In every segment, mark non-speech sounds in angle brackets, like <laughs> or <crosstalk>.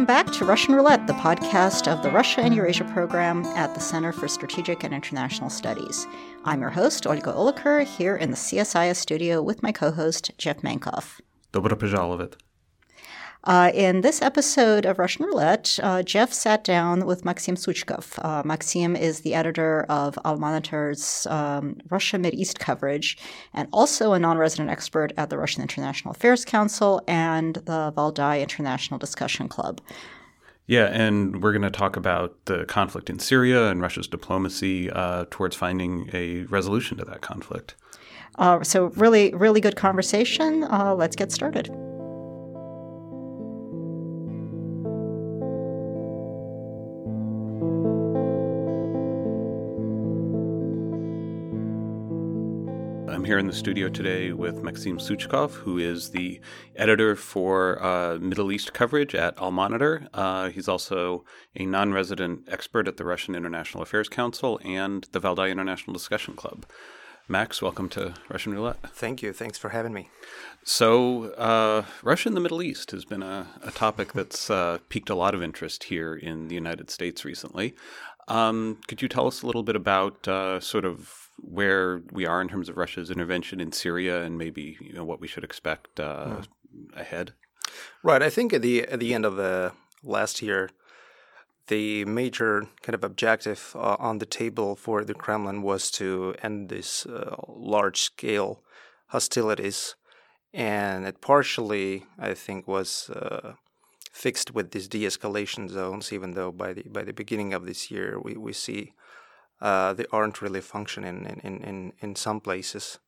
Welcome back to Russian Roulette, the podcast of the Russia and Eurasia program at the Center for Strategic and International Studies. I'm your host, Olga Oliker, here in the CSIS studio with my co host, Jeff Mankoff. Добро пожаловать. Uh, in this episode of Russian Roulette, uh, Jeff sat down with Maxim Suchkov. Uh, Maxim is the editor of Al-Monitor's um, Russia Mid East coverage and also a non resident expert at the Russian International Affairs Council and the Valdai International Discussion Club. Yeah, and we're going to talk about the conflict in Syria and Russia's diplomacy uh, towards finding a resolution to that conflict. Uh, so, really, really good conversation. Uh, let's get started. I'm here in the studio today with Maxim Suchkov, who is the editor for uh, Middle East coverage at Al Monitor. Uh, he's also a non resident expert at the Russian International Affairs Council and the Valdai International Discussion Club. Max, welcome to Russian Roulette. Thank you. Thanks for having me. So, uh, Russia in the Middle East has been a, a topic that's uh, piqued a lot of interest here in the United States recently. Um, could you tell us a little bit about uh, sort of where we are in terms of Russia's intervention in Syria and maybe you know what we should expect uh, mm. ahead? Right. I think at the at the end of the last year, the major kind of objective uh, on the table for the Kremlin was to end this uh, large scale hostilities, and it partially, I think, was uh, fixed with these de-escalation zones. Even though by the by the beginning of this year, we we see uh, they aren't really functioning in, in, in, in some places.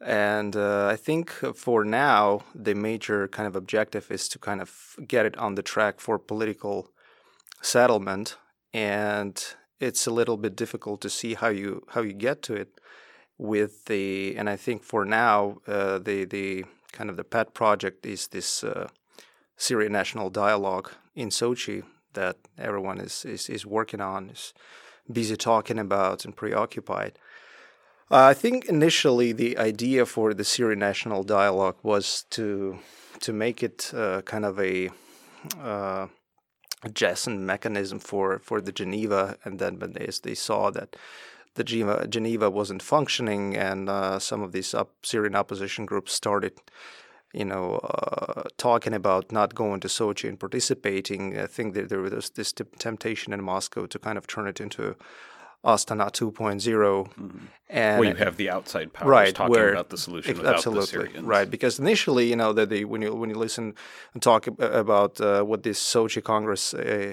And uh, I think for now, the major kind of objective is to kind of get it on the track for political settlement. And it's a little bit difficult to see how you how you get to it with the. And I think for now, uh, the the kind of the pet project is this uh, Syrian National Dialogue in Sochi that everyone is is, is working on. Is, busy talking about and preoccupied. Uh, I think initially the idea for the Syrian National Dialogue was to to make it uh, kind of a uh, adjacent mechanism for, for the Geneva, and then when they, they saw that the Geneva, Geneva wasn't functioning, and uh, some of these up, Syrian opposition groups started you know, uh, talking about not going to Sochi and participating, I think that there was this temptation in Moscow to kind of turn it into Astana 2.0. Mm-hmm. And where you have the outside powers right, talking where, about the solution without absolutely, the Syrians. Right, because initially, you know, that they, when you when you listen and talk about uh, what this Sochi Congress uh,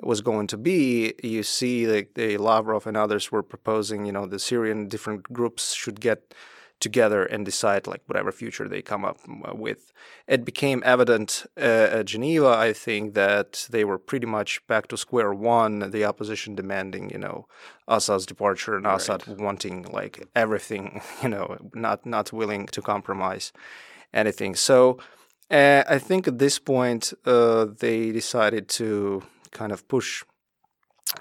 was going to be, you see that the Lavrov and others were proposing, you know, the Syrian different groups should get together and decide like whatever future they come up uh, with. It became evident uh, at Geneva, I think, that they were pretty much back to square one. The opposition demanding, you know, Assad's departure and right. Assad wanting like everything, <laughs> you know, not not willing to compromise anything. So. Uh, I think at this point uh, they decided to kind of push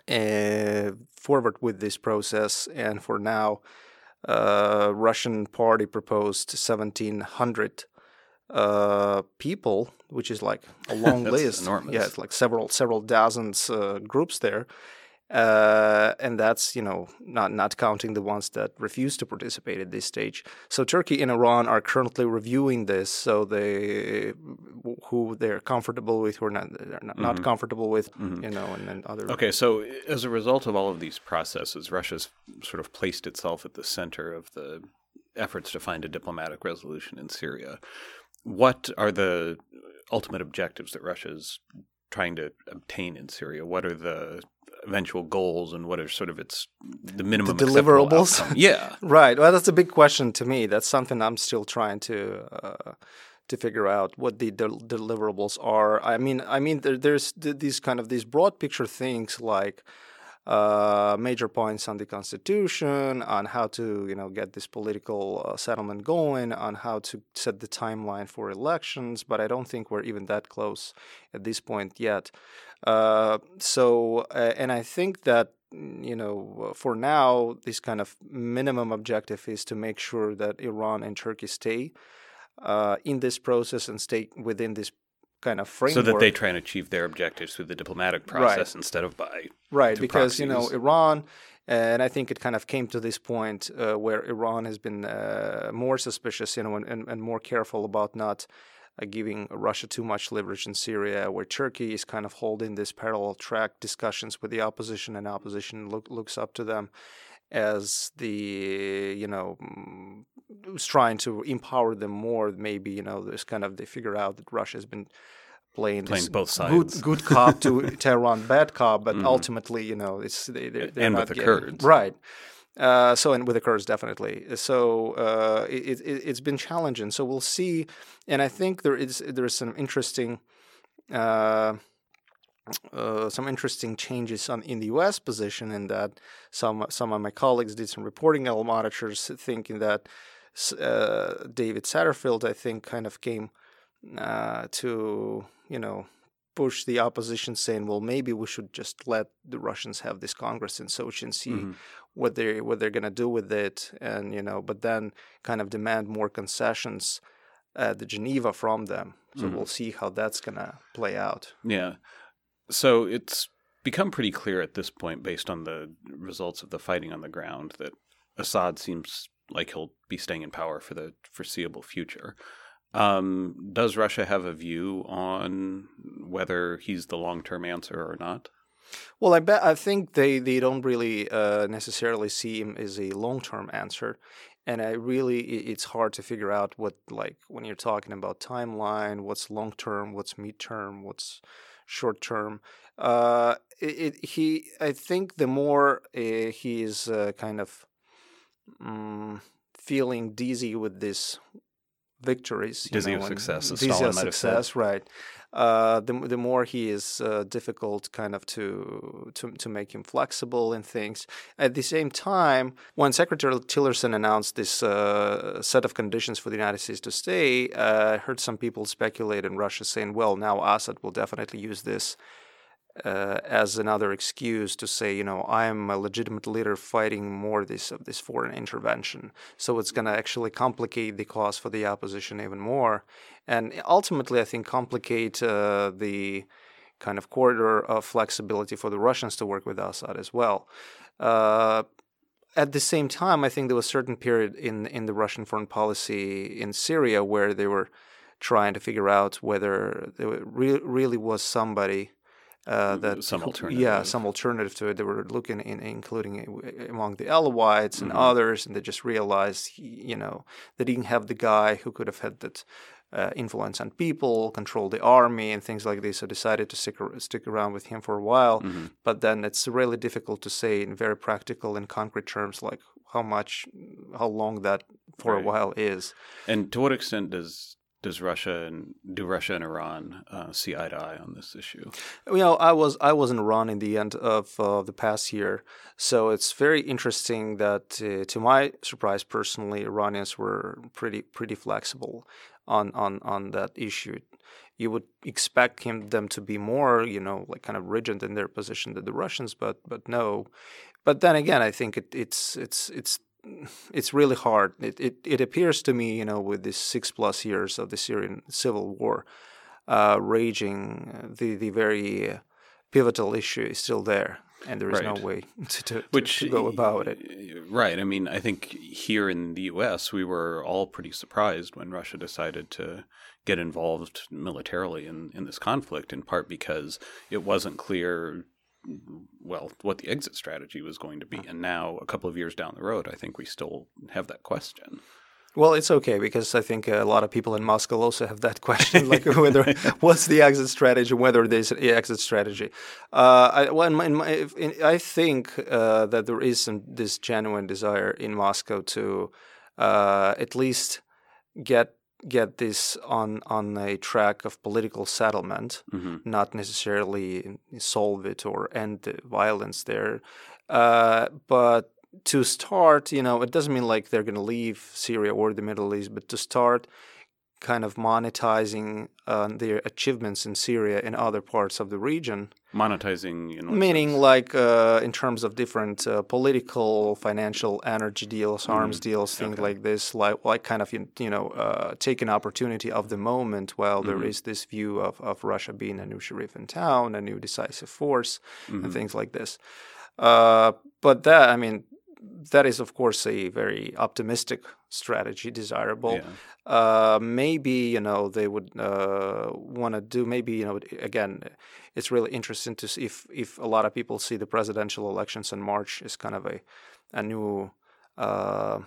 uh, forward with this process, and for now, uh, Russian party proposed 1,700 uh, people, which is like a <laughs> long list. Enormous. Yeah, it's like several several dozens uh, groups there, uh, and that's you know not not counting the ones that refuse to participate at this stage. So Turkey and Iran are currently reviewing this, so they who they're comfortable with, who are not they're not, mm-hmm. not comfortable with, mm-hmm. you know, and then other. Okay, so as a result of all of these processes, Russia's sort of placed itself at the center of the efforts to find a diplomatic resolution in Syria. What are the ultimate objectives that Russia's trying to obtain in Syria? What are the eventual goals and what are sort of its the minimum the deliverables? <laughs> yeah, right. Well, that's a big question to me. That's something I'm still trying to. Uh, to figure out what the del- deliverables are. I mean, I mean, there, there's these kind of these broad picture things like uh, major points on the constitution, on how to you know get this political uh, settlement going, on how to set the timeline for elections. But I don't think we're even that close at this point yet. Uh, so, uh, and I think that you know, for now, this kind of minimum objective is to make sure that Iran and Turkey stay uh, in this process and stay within this kind of framework. So that they try and achieve their objectives through the diplomatic process Right. instead of by right because you know. Iran and I think it kind of came to this point uh, where Iran has been uh, more suspicious you know and, and, and more careful about not uh, giving Russia too much leverage in Syria where Turkey is kind of holding this parallel track discussions with the opposition and opposition look, looks up to them as the you know mm, who's trying to empower them more maybe you know this kind of they figure out that Russia has been playing, Playing this both sides. good cop to <laughs> Tehran bad cop but Mhm. ultimately you know it's they, they're, they're And with the getting- Kurds. right uh, so and with the Kurds definitely so uh, it, it, it's been challenging so we'll see and I think there is there is some interesting uh, uh, some interesting changes on, in the U.S. position in that some some of my colleagues did some reporting on monitors thinking that uh, David Satterfield, I think, kind of came uh, to you know push the opposition, saying, "Well, maybe we should just let the Russians have this Congress in Sochi and see Mhm. what they what they're gonna do with it," and you know, but then kind of demand more concessions at the Geneva from them. So Mhm. we'll see how that's gonna play out. Yeah. So it's become pretty clear at this point, based on the results of the fighting on the ground, that Assad seems like he'll be staying in power for the foreseeable future. Um, does Russia have a view on whether he's the long term answer or not? Well, I bet I think they they don't really uh, necessarily see him as a long term answer, and I really it's hard to figure out what like when you're talking about timeline, what's long term, what's mid term, what's short term. Uh, it, it, he I think the more uh, he is uh, kind of mm, feeling dizzy with these victories, you Dizzy know, of success, dizzy of might have said. success, right? Uh, the the more he is uh, difficult, kind of to to to make him flexible in things. At the same time, when Secretary Tillerson announced this uh, set of conditions for the United States to stay, uh, I heard some people speculate in Russia saying, "Well, now Assad will definitely use this." Uh, as another excuse to say, you know, I am a legitimate leader fighting more this of this foreign intervention. So it's going to actually complicate the cause for the opposition even more, and ultimately, I think complicate uh, the kind of corridor of flexibility for the Russians to work with Assad as well. Uh, at the same time, I think there was a certain period in in the Russian foreign policy in Syria where they were trying to figure out whether there re- really was somebody uh, that Some alternative. Yeah, some alternative to it. They were looking in, including among the Alawites and Mhm. others, and they just realized, you know, they didn't have the guy who could have had that uh, influence on people, control the army, and things like this. So decided to stick stick around with him for a while. Mhm. But then it's really difficult to say in very practical and concrete terms, like how much, how long that for Right. a while is. And to what extent does does Russia and do Russia and Iran uh, see eye to eye on this issue? You know, I was I was in Iran in the end of uh, the past year, so it's very interesting that, uh, to my surprise, personally, Iranians were pretty pretty flexible on on on that issue. You would expect him them to be more, you know, like kind of rigid in their position than the Russians, but but no. But then again, I think it, it's it's it's it's really hard. It, it it appears to me, you know, with these six plus years of the Syrian civil war, uh, raging, uh, the the very uh, pivotal issue is still there, and there is Right. no way <laughs> to, to, to- Which to go about it. Right. I mean, I think here in the U.S. we were all pretty surprised when Russia decided to get involved militarily in in this conflict, in part because it wasn't clear. Well, what the exit strategy was going to be, and now a couple of years down the road, I think we still have that question. Well, it's okay because I think a lot of people in Moscow also have that question, <laughs> like whether what's the exit strategy, whether there's an exit strategy. Uh, I, well, in my, in my, in, I think uh, that there is some, this genuine desire in Moscow to uh, at least get get this on on a track of political settlement, hmm not necessarily solve it or end the violence there, uh, but to start, you know, it doesn't mean like they're going to leave Syria or the Middle East, but to start kind of monetizing uh, their achievements in Syria in other parts of the region. Monetizing, in meaning sense? like uh, in terms of different uh, political, financial, energy deals, mm-hmm. arms deals, things okay. like this, like like kind of you know uh, take an opportunity of the moment while mm-hmm. there is this view of, of Russia being a new sheriff in town, a new decisive force, mm-hmm. and things like this. Uh, but that, I mean, that is of course a very optimistic strategy desirable yeah. uh, maybe you know they would uh, want to do maybe you know again it's really interesting to see if if a lot of people see the presidential elections in march as kind of a a new uh,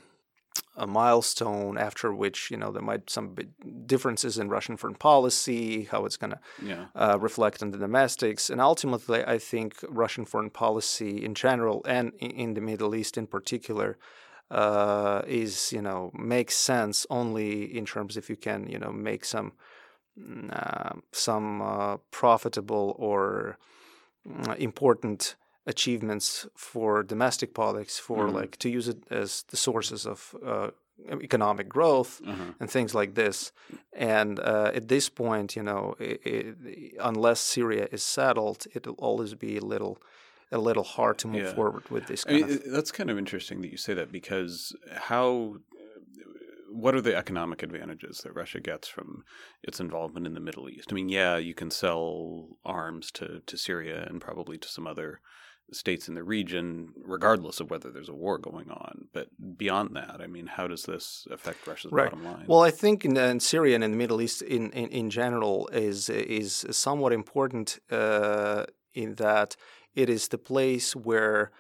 a milestone after which you know there might some differences in Russian foreign policy, how it's going to yeah. uh, reflect on the domestics, and ultimately, I think Russian foreign policy in general and in the Middle East in particular uh, is you know makes sense only in terms if you can you know make some mm, uh, some uh, profitable or mm, important achievements for domestic politics for mm-hmm. like to use it as the sources of uh, economic growth mm-hmm. and things like this and uh, at this point you know it, it, unless syria is settled it'll always be a little a little hard to move yeah. forward with this kind I mean, of that's kind of interesting that you say that because how what are the economic advantages that Russia gets from its involvement in the Middle East? I mean, yeah, you can sell arms to, to Syria and probably to some other states in the region, regardless of whether there's a war going on. But beyond that, I mean, how does this affect Russia's right. bottom line? Well, I think in, in, Syria and in the Middle East in, in, in general is is somewhat important uh, in that it is the place where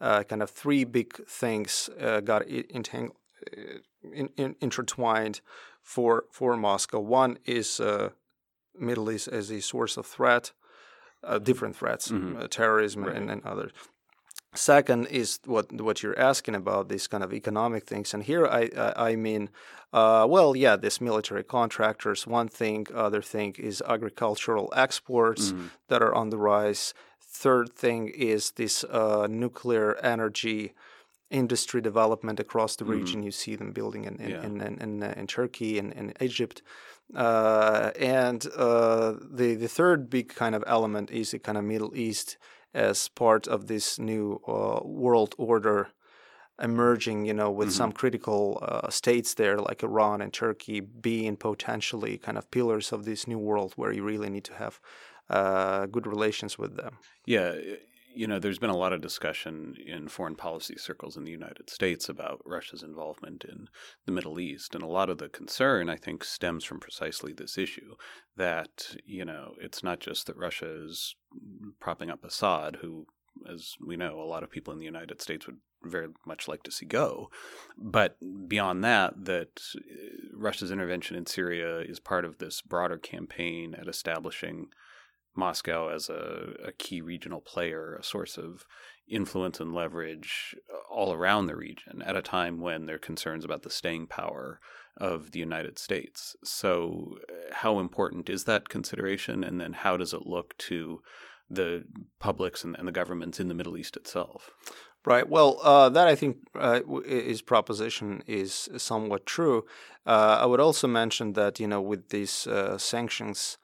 uh, kind of three big things uh, got entangled, uh, in, in, intertwined for for Moscow. One is uh, Middle East as a source of threat uh, different threats, mm-hmm. uh, terrorism right. and, and others. Second is what what you're asking about these kind of economic things, and here I I, I mean, uh, well, yeah, this military contractors. One thing, other thing is agricultural exports mm-hmm. that are on the rise. Third thing is this uh, nuclear energy industry development across the region. Mm-hmm. You see them building in in, yeah. in, in, in, in, Turkey and in, Egypt. Uh, and uh, the the third big kind of element is the kind of Middle East as part of this new uh, world order emerging, you know, with mm-hmm. some critical uh, states there like Iran and Turkey being potentially kind of pillars of this new world where you really need to have uh, good relations with them. Yeah, you know, there's been a lot of discussion in foreign policy circles in the United States about Russia's involvement in the Middle East. And a lot of the concern, I think, stems from precisely this issue that, you know, it's not just that Russia is propping up Assad, who, as we know, a lot of people in the United States would very much like to see go. But beyond that, that uh, Russia's intervention in Syria is part of this broader campaign at establishing Moscow as a, a, key regional player, a source of influence and leverage all around the region at a time when there are concerns about the staying power of the United States. So, uh, how important is that consideration? And then, how does it look to the publics and, and the governments in the Middle East itself? Right. Well, uh, that I think uh, his proposition is somewhat true. Uh, I would also mention that you know with these uh, sanctions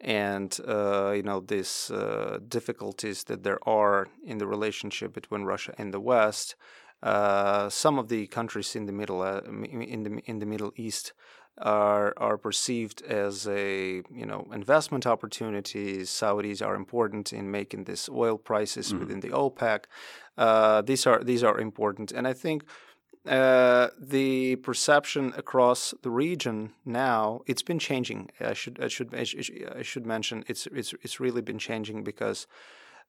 and uh, you know these uh, difficulties that there are in the relationship between Russia and the West. Uh, some of the countries in the middle uh, in the in the Middle East are are perceived as a you know investment opportunities. Saudis are important in making this oil prices mm-hmm. within the OPEC. Uh, these are these are important, and I think uh, the perception across the region now it's been changing. I should I should I should mention it's it's it's really been changing because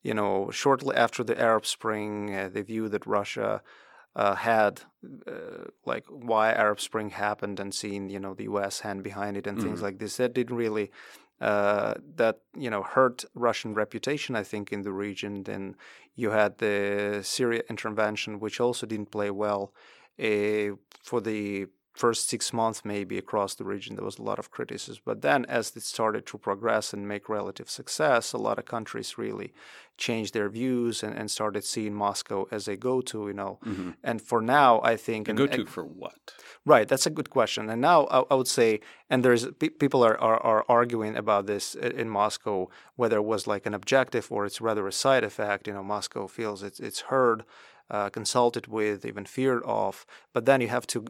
you know shortly after the Arab Spring, uh, the view that Russia uh, had uh, like why Arab Spring happened and seeing you know the U.S. hand behind it and mm-hmm. things like this that didn't really uh, that you know hurt Russian reputation, I think, in the region. Then you had the Syria intervention, which also didn't play well for the first six months maybe across the region there was a lot of criticism. But then as it started to progress and make relative success a lot of countries really changed their views and, and started seeing moscow as a go-to you know. Mm-hmm. and for now i think a go-to for what? Right that's a good question. And now i, I would say and there's people are, are, are arguing about this in moscow whether it was like an objective or it's rather a side effect you know moscow feels it's, it's heard uh, consulted with, even feared of. But then you have to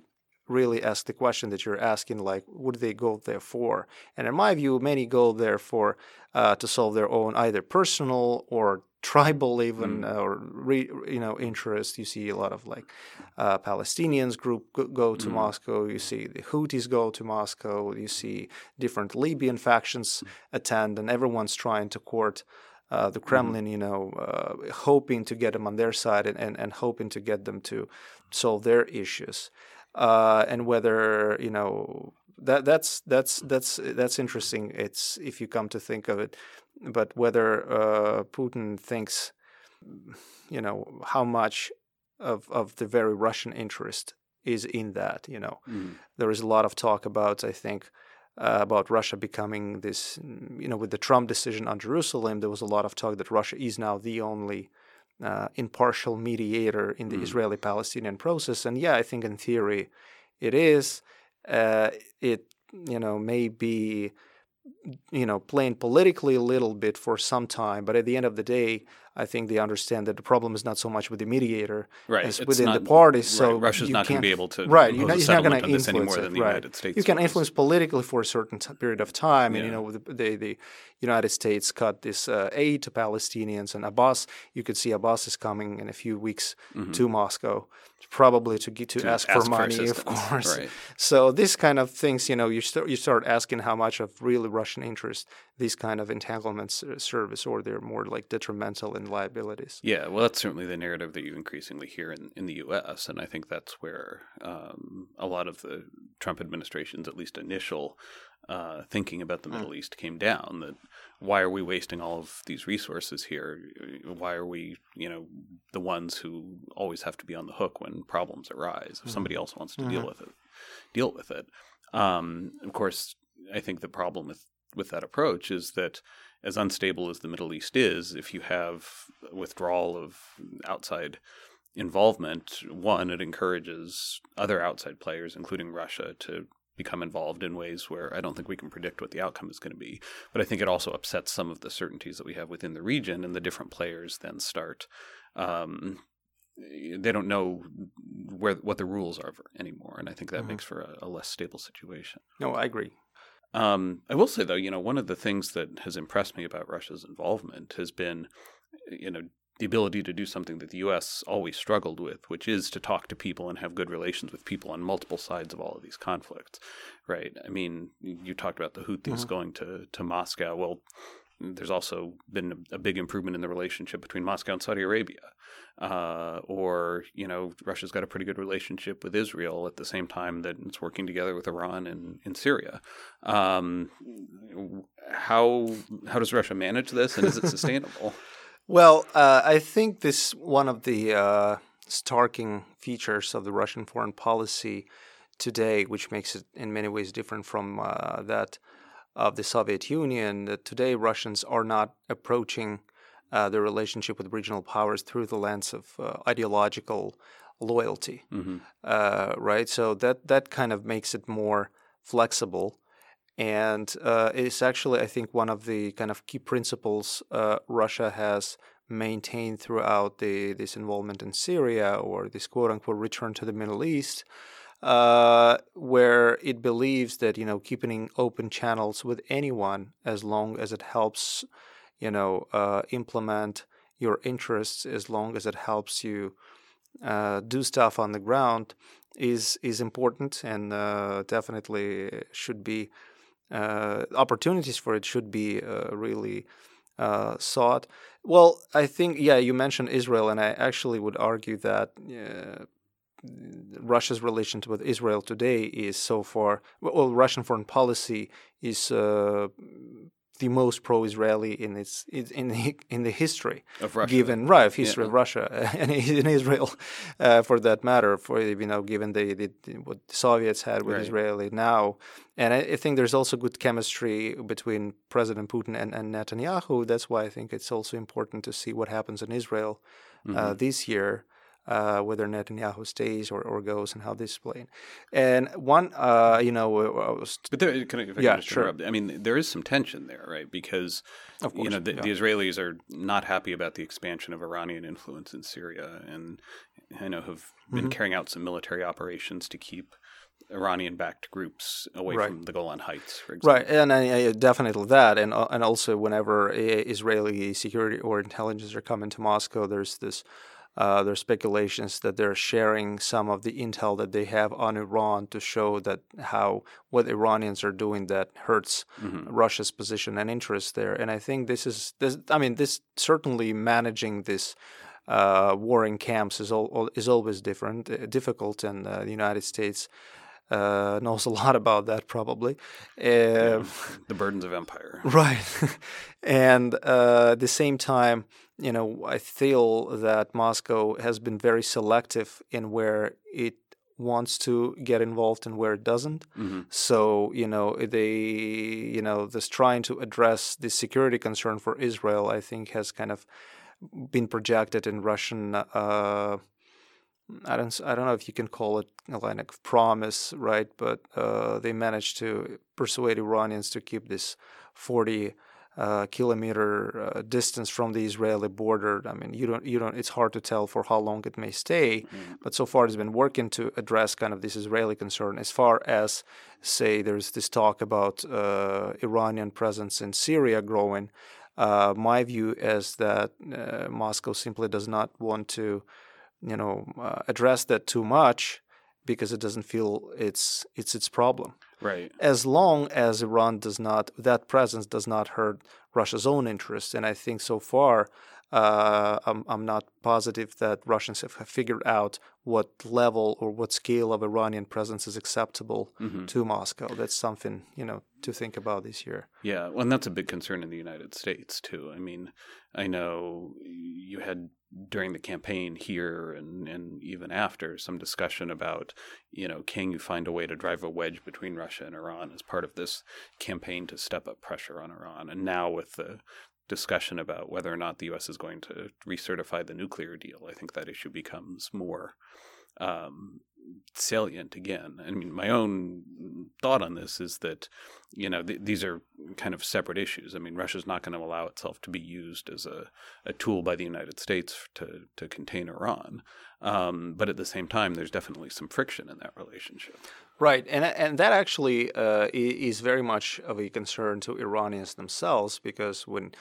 really ask the question that you're asking like what do they go there for and in my view many go there for uh, to solve their own either personal or tribal even mm. uh, or re, you know interest you see a lot of like uh, palestinians group go, to mm. moscow you see the houthis go to moscow you see different libyan factions mm. attend and everyone's trying to court uh, the mm-hmm. Kremlin, you know, uh, hoping to get them on their side and, and, and hoping to get them to solve their issues uh, and whether you know that that's that's that's that's interesting. It's if you come to think of it, but whether uh, Putin thinks, you know, how much of of the very Russian interest is in that. You know, mm. there is a lot of talk about. I think. Uh, about Russia becoming this, you know, with the Trump decision on Jerusalem, there was a lot of talk that Russia is now the only uh, impartial mediator in the mm. Israeli Palestinian process. And yeah, I think in theory it is. Uh, it, you know, may be, you know, playing politically a little bit for some time, but at the end of the day, I think they understand that the problem is not so much with the mediator right. as it's within not, the parties. Right. So Russia's not going to be able to right. You're not, not going to influence any more than the right. United States. You can was. influence politically for a certain t- period of time, yeah. and you know the, the, the United States cut this uh, aid to Palestinians, and Abbas. You could see Abbas is coming in a few weeks mm-hmm. to Moscow, probably to get to, to ask, ask, for money, for of course. Right. <laughs> So these kind of things, you know, you start you start asking how much of really Russian interest these kind of entanglements uh, service, or they're more like detrimental in liabilities. Yeah, well, that's certainly the narrative that you increasingly hear in, in the U.S., and I think that's where um, a lot of the Trump administration's, at least initial uh, thinking about the Middle mm. East, came down. That why are we wasting all of these resources here? Why are we, you know, the ones who always have to be on the hook when problems arise? If somebody mm-hmm. else wants to mm-hmm. deal with it, deal with it. Um, of course, I think the problem with with that approach is that as unstable as the Middle East is, if you have withdrawal of outside involvement, one, it encourages other outside players, including Russia, to become involved in ways where I don't think we can predict what the outcome is going to be. But I think it also upsets some of the certainties that we have within the region, and the different players then start. Um, they don't know where what the rules are anymore, and I think that mm-hmm. makes for a, a less stable situation. No, I agree. Um, I will say though, you know, one of the things that has impressed me about Russia's involvement has been, you know, the ability to do something that the U.S. always struggled with, which is to talk to people and have good relations with people on multiple sides of all of these conflicts, right? I mean, you talked about the Houthis mm-hmm. going to to Moscow. Well, there's also been a, big improvement in the relationship between Moscow and Saudi Arabia. Uh, or, you know, Russia's got a pretty good relationship with Israel at the same time that it's working together with Iran and in Syria. Um, how how does Russia manage this, and is it <laughs> sustainable? Well, uh, I think this one of the uh, starking features of the Russian foreign policy today, which makes it in many ways different from uh, that of the Soviet Union, that today Russians are not approaching uh, the relationship with regional powers through the lens of uh, ideological loyalty, mm-hmm. uh, right? So that that kind of makes it more flexible, and uh, it's actually I think one of the kind of key principles uh, Russia has maintained throughout the this involvement in Syria or this quote unquote return to the Middle East uh, where it believes that you know keeping open channels with anyone as long as it helps you know uh, implement your interests as long as it helps you uh, do stuff on the ground is is important and uh, definitely should be uh, opportunities for it should be uh, really sought. Well, I think yeah, you mentioned Israel, and I actually would argue that Russia's relations with Israel today is so far well, Russian foreign policy is uh, the most pro-Israeli in its in the <laughs> in the history of Russia, given right of history yeah. of Russia <laughs> and in Israel, uh, for that matter, for you know given the, the what the Soviets had with right. Israeli now, and I, I, think there's also good chemistry between President Putin and, and Netanyahu. That's why I think it's also important to see what happens in Israel uh, mm-hmm. this year uh, whether Netanyahu stays or, or goes and how this is playing. And one, uh, you know, was, but there, can I, if I yeah, sure. I mean, there is some tension there, right? Because course, you know the, yeah. the, Israelis are not happy about the expansion of Iranian influence in Syria, and I know have been mm-hmm. carrying out some military operations to keep. Iranian-backed groups away right. from the Golan Heights, for example. Right, and uh, definitely that, and uh, and also whenever Israeli security or intelligence are coming to Moscow, there's this uh, there are speculations that they're sharing some of the intel that they have on Iran to show that how what Iranians are doing that hurts mm-hmm. Russia's position and interest there. And I think this is this. I mean, this certainly managing this. Uh, warring camps is all, is always different, uh, difficult, and uh, the United States uh, knows a <laughs> lot about that probably. Uh, the burdens of empire, <laughs> right? and uh, at the same time, you know, I feel that Moscow has been very selective in where it wants to get involved and where it doesn't. Mm-hmm. So, you know, they, you know, this trying to address the security concern for Israel, I think, has kind of been projected in Russian. Uh, I don't, I don't know if you can call it a line of promise, right? But uh, they managed to persuade Iranians to keep this 40 uh, kilometer uh, distance from the Israeli border. I mean, you don't, you don't. It's hard to tell for how long it may stay, mm. but so far it's been working to address kind of this Israeli concern. As far as, say, there's this talk about uh, Iranian presence in Syria growing. Uh, my view is that uh, Moscow simply does not want to, you know, uh, address that too much because it doesn't feel it's it's its problem. Right. As long as Iran does not, that presence does not hurt Russia's own interests. And I think so far, uh, I'm, I'm not positive that Russians have figured out what level or what scale of Iranian presence is acceptable mm-hmm. to Moscow. That's something, you know, to think about this year. Yeah. Well, and that's a big concern in the United States, too. I mean, I know you had during the campaign here and, and even after some discussion about, you know, can you find a way to drive a wedge between Russia and Iran as part of this campaign to step up pressure on Iran? And now with the discussion about whether or not the U.S. is going to recertify the nuclear deal, I think that issue becomes more um, salient again. I mean, my own thought on this is that, you know, th- these are kind of separate issues. I mean, Russia's not going to allow itself to be used as a, a tool by the United States to, to contain Iran. Um, but at the same time, there's definitely some friction in that relationship. Right, and and that actually uh, is very much of a concern to Iranians themselves because when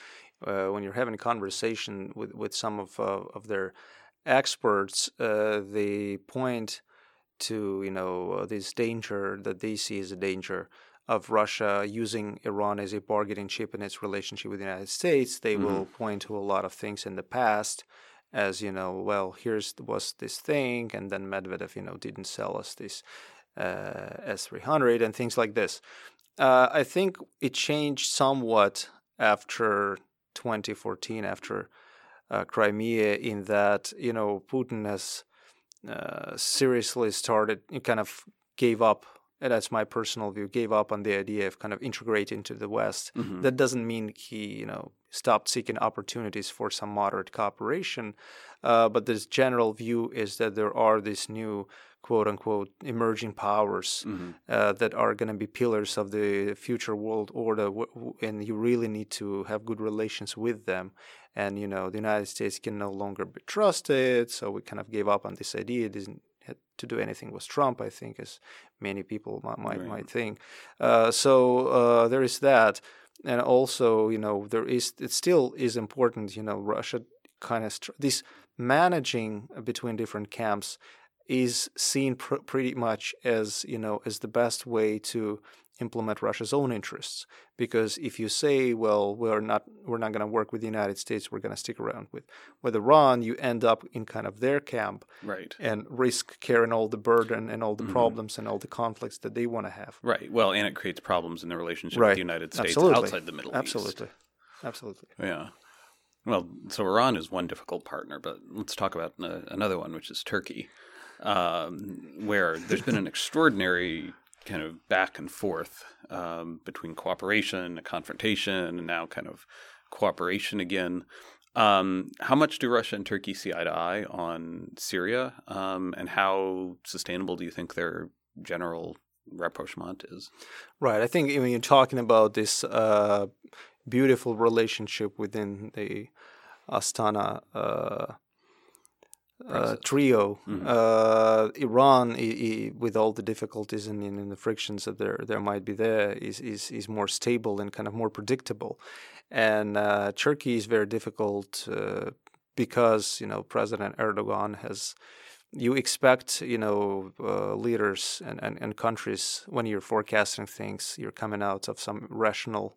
uh, when you're having a conversation with, with some of uh, of their experts, uh, they point to you know uh, this danger that they see as a danger of Russia using Iran as a bargaining chip in its relationship with the United States. They mm-hmm. will point to a lot of things in the past as you know, well, here's was this thing, and then Medvedev, you know, didn't sell us this uh, S300 and things like this. Uh, I think it changed somewhat after 2014, after uh, Crimea, in that you know Putin has Uh, seriously started, kind of gave up. And that's my personal view. Gave up on the idea of kind of integrating into the West. Mm-hmm. That doesn't mean he, you know, stopped seeking opportunities for some moderate cooperation. Uh, but this general view is that there are these new quote unquote emerging powers mm-hmm. uh, that are going to be pillars of the future world order, and you really need to have good relations with them. And you know, the United States can no longer be trusted, so we kind of gave up on this idea. It didn't to do anything with Trump, I think, as many people might might, right. might think. Uh, so uh, there is that, and also, you know, there is it still is important. You know, Russia kind of str- this managing between different camps is seen pr- pretty much as you know as the best way to implement Russia's own interests. Because if you say, well, we're not we're not going to work with the United States, we're going to stick around with with Iran, you end up in kind of their camp Right. and risk carrying all the burden and all the Mhm. problems and all the conflicts that they want to have. Right. Well, and it creates problems in the relationship Right. with the United States Absolutely. outside the Middle East. Absolutely, absolutely. Yeah. Well, so Iran is one difficult partner, but let's talk about another one, which is Turkey, um, where there's been an <laughs> extraordinary kind of back and forth um, between cooperation, confrontation, and now kind of cooperation again. Um, how much do Russia and Turkey see eye to eye on Syria, um, and how sustainable do you think their general rapprochement is? Right. I think when you're talking about this uh, beautiful relationship within the Astana uh, uh, trio, Mhm. uh, Iran, i- i- with all the difficulties and, and the frictions that there there might be there, is, is is more stable and kind of more predictable. And uh, Turkey is very difficult uh, because you know President Erdogan has you expect you know uh, leaders and, and, and countries when you're forecasting things you're coming out of some rational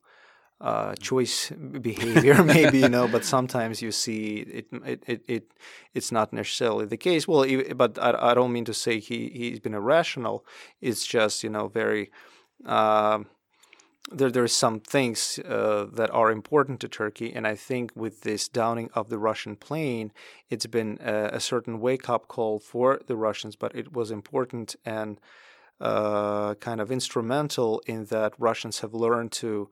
uh, choice behavior <laughs> maybe you know but sometimes you see it it, it, it it's not necessarily the case well but I, I don't mean to say he he's been irrational it's just you know very um there are some things uh, that are important to Turkey, and I think with this downing of the Russian plane, it's been a, a certain wake up call for the Russians. But it was important and uh, kind of instrumental in that Russians have learned to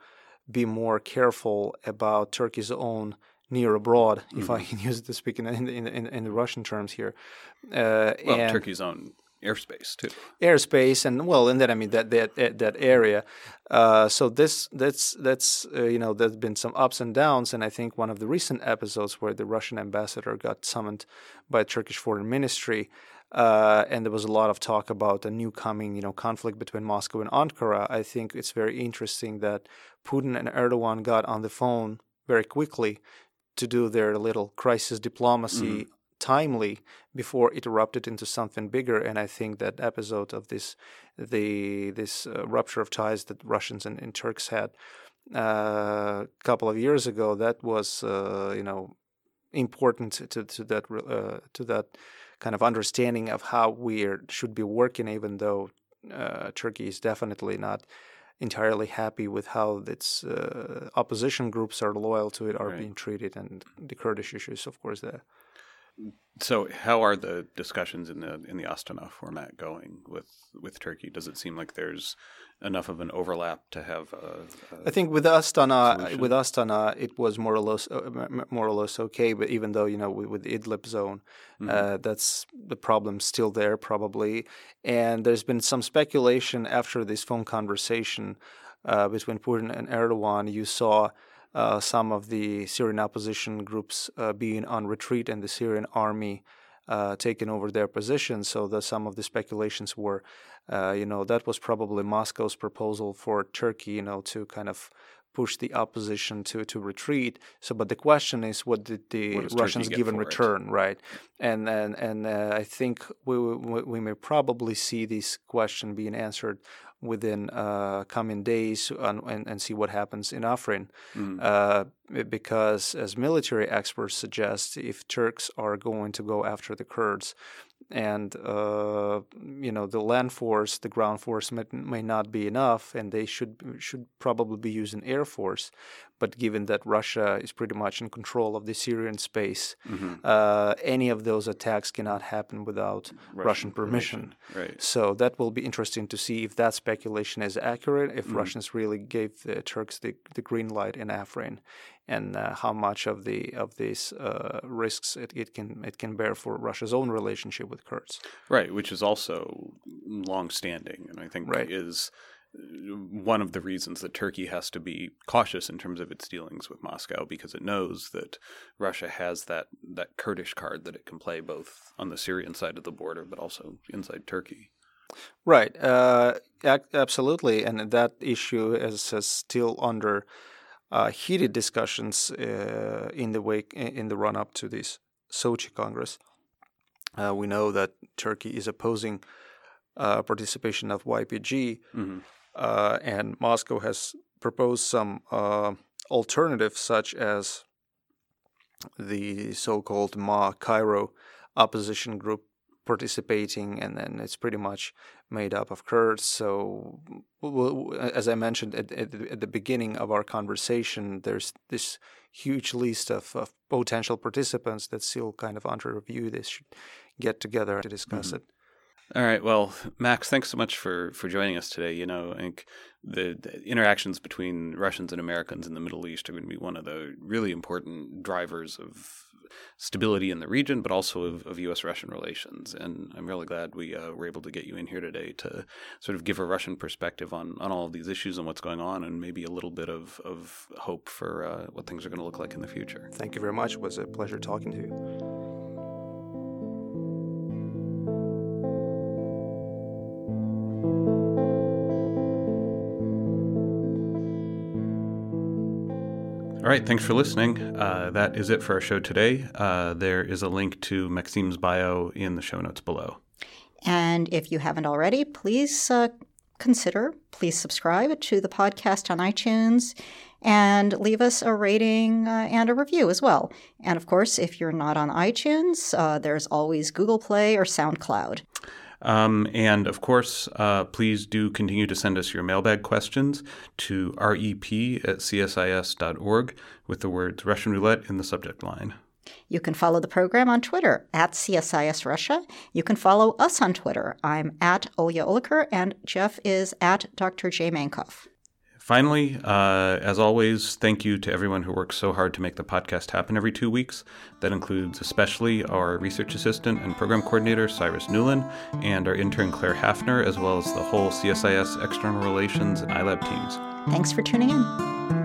be more careful about Turkey's own near abroad, if I can <laughs> use it to speak in in, in, in the Russian terms here. Uh, Well, Turkey's own airspace too. airspace and well and then i mean that that that, that area uh, so this that's that's uh, you know there's been some ups and downs and i think one of the recent episodes where the russian ambassador got summoned by turkish foreign ministry uh, and there was a lot of talk about a new coming you know conflict between moscow and ankara i think it's very interesting that putin and erdogan got on the phone very quickly to do their little crisis diplomacy timely before it erupted into something bigger. And I think that episode of this, the this uh, rupture of ties that Russians and, and Turks had uh, a couple of years ago, that was uh, you know important to to that uh, to that kind of understanding of how we should be working, even though uh, Turkey is definitely not entirely happy with how its uh, opposition groups are loyal to it are Right. being treated, and the Kurdish issues, of course, there. So, how are the discussions in the in the Astana format going with with Turkey? Does it seem like there's enough of an overlap to have a, a I think with Astana, solution? with Astana, it was more or less uh, more or less okay. But even though you know with, with the Idlib zone, Mhm. uh, that's the problem still there probably. And there's been some speculation after this phone conversation uh, between Putin and Erdogan. You saw. Uh, some of the Syrian opposition groups uh, being on retreat and the Syrian army uh, taking over their positions. So that some of the speculations were, uh, you know, that was probably Moscow's proposal for Turkey, you know, to kind of push the opposition to to retreat. So, but the question is, what did the What Russians give in for it? return, right? And and and uh, I think we, we we may probably see this question being answered within uh, coming days and, and, and see what happens in Afrin. Mm. Uh, because, as military experts suggest, if Turks are going to go after the Kurds, and uh, you know the land force, the ground force may, may not be enough, and they should should probably be using air force. But given that Russia is pretty much in control of the Syrian space, Mhm. uh, any of those attacks cannot happen without Russian, permission. Right. So that will be interesting to see if that speculation is accurate, if Mhm. Russians really gave the Turks the, the green light in Afrin, and uh, how much of the of these uh, risks it, it can it can bear for Russia's own relationship with Kurds. Right, which is also long-standing, and I think Right. is uh, one of the reasons that Turkey has to be cautious in terms of its dealings with Moscow because it knows that Russia has that that Kurdish card that it can play both on the Syrian side of the border but also inside Turkey. Right, uh, absolutely, and that issue is, is still under uh, heated discussions uh, in the wake in the run up to this Sochi Congress. Uh, we know that Turkey is opposing uh, participation of YPG Mhm. uh, and Moscow has proposed some uh, alternatives, such as the so-called Ma Cairo opposition group participating, and then it's pretty much made up of Kurds. So, as I mentioned at, at, at, the beginning of our conversation, there's this huge list of, of, potential participants that's still kind of under review. They should get together to discuss mm-hmm. it. All right. Well, Max, thanks so much for for joining us today. You know, I think the, the, interactions between Russians and Americans in the Middle East are going to be one of the really important drivers of stability in the region, but also of, of U.S. Russian relations. And I'm really glad we uh, were able to get you in here today to sort of give a Russian perspective on, on all of these issues and what's going on, and maybe a little bit of, of hope for uh, what things are going to look like in the future. Thank you very much. It was a pleasure talking to you. All right, thanks for listening. Uh, that is it for our show today. Uh, there is a link to Maxim's bio in the show notes below. And if you haven't already, please uh, consider, please subscribe to the podcast on iTunes and leave us a rating uh, and a review as well. And of course, if you're not on iTunes, uh, there's always Google Play or SoundCloud. Um, and of course, uh, please do continue to send us your mailbag questions to rep at csis.org with the words Russian roulette in the subject line. You can follow the program on Twitter at CSIS Russia. You can follow us on Twitter. I'm at Olya Oliker, and Jeff is at Dr. J. Mankoff. Finally, uh, as always, thank you to everyone who works so hard to make the podcast happen every two weeks. That includes especially our research assistant and program coordinator, Cyrus Newlin, and our intern, Claire Hafner, as well as the whole CSIS external relations and iLab teams. Thanks for tuning in.